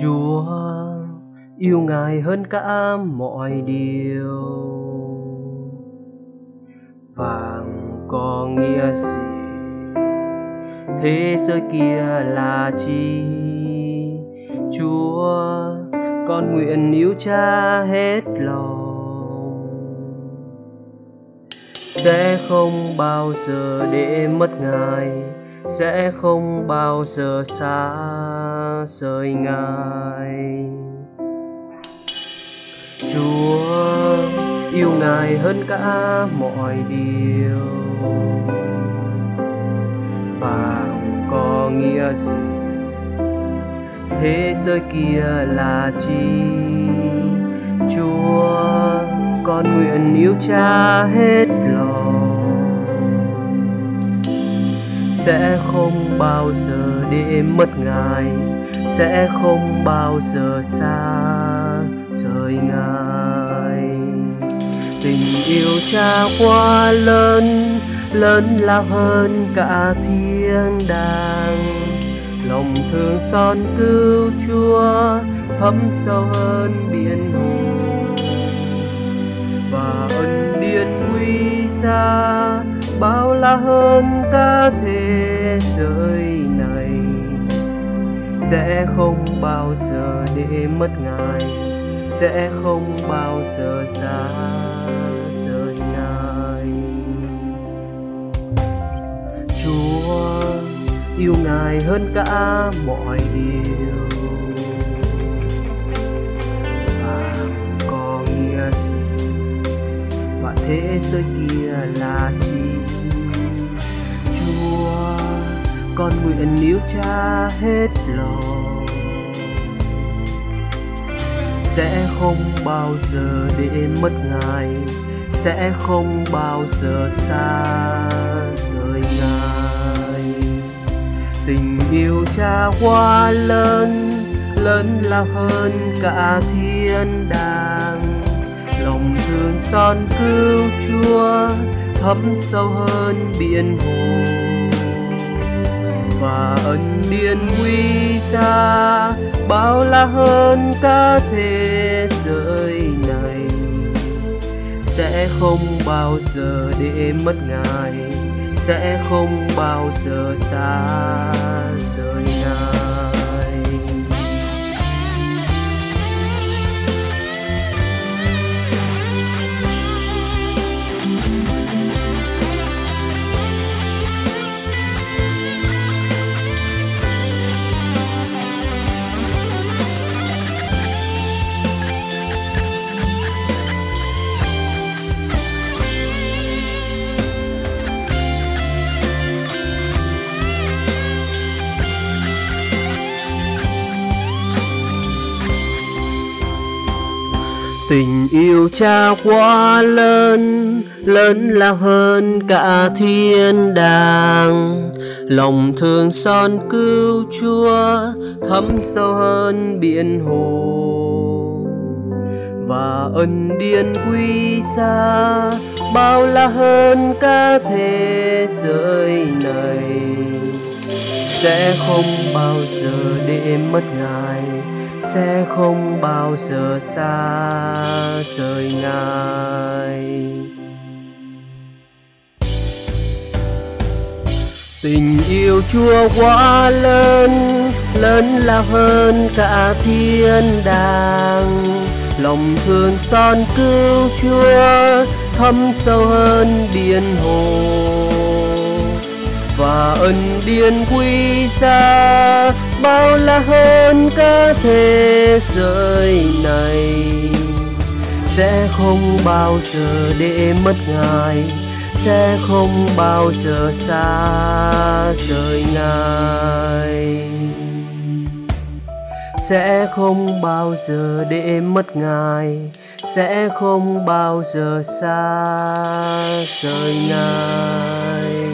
Chúa, yêu ngài hơn cả mọi điều. Vàng có nghĩa gì? Thế giới kia là chi? Chúa, con nguyện yêu cha hết lòng. Sẽ không bao giờ để mất ngài sẽ không bao giờ xa rời ngài. Chúa yêu ngài hơn cả mọi điều. Và có nghĩa gì? Thế giới kia là chi? Chúa con nguyện yêu cha hết sẽ không bao giờ để mất ngài, sẽ không bao giờ xa rời ngài. Tình yêu cha quá lớn lớn lao hơn cả thiên đàng. Lòng thương son cứu chúa, thấm sâu hơn biển hồ. Hơn cả thế giới này. Sẽ không bao giờ để mất ngài, sẽ không bao giờ xa rời ngài. Chúa yêu ngài hơn cả mọi điều. Và có nghĩa gì? Và thế giới kia là chi con nguyện níu cha hết lòng. Sẽ không bao giờ để mất ngài, sẽ không bao giờ xa rời ngài. Tình yêu cha quá lớn lớn lao hơn cả thiên đàng. Lòng thương son cứu chúa, thấm sâu hơn biển hồ và ân điển quý giá bao la hơn cả thế giới này. Sẽ không bao giờ để mất ngài, sẽ không bao giờ xa rời. Tình yêu cha quá lớn lớn lao hơn cả thiên đàng. Lòng thương son cứu chúa, thấm sâu hơn biển hồ. Và ân điển quý giá, bao la hơn cả thế giới này sẽ không bao giờ để mất ngài, sẽ không bao giờ xa rời ngài. Tình yêu chúa quá lớn lớn lao hơn cả thiên đàng. Lòng thương son cứu chúa thâm sâu hơn biển hồ và ân điển quý xa bao la hơn cả thế giới này. Sẽ không bao giờ để mất ngài, sẽ không bao giờ xa rời ngài. Sẽ không bao giờ để mất ngài, sẽ không bao giờ xa rời ngài.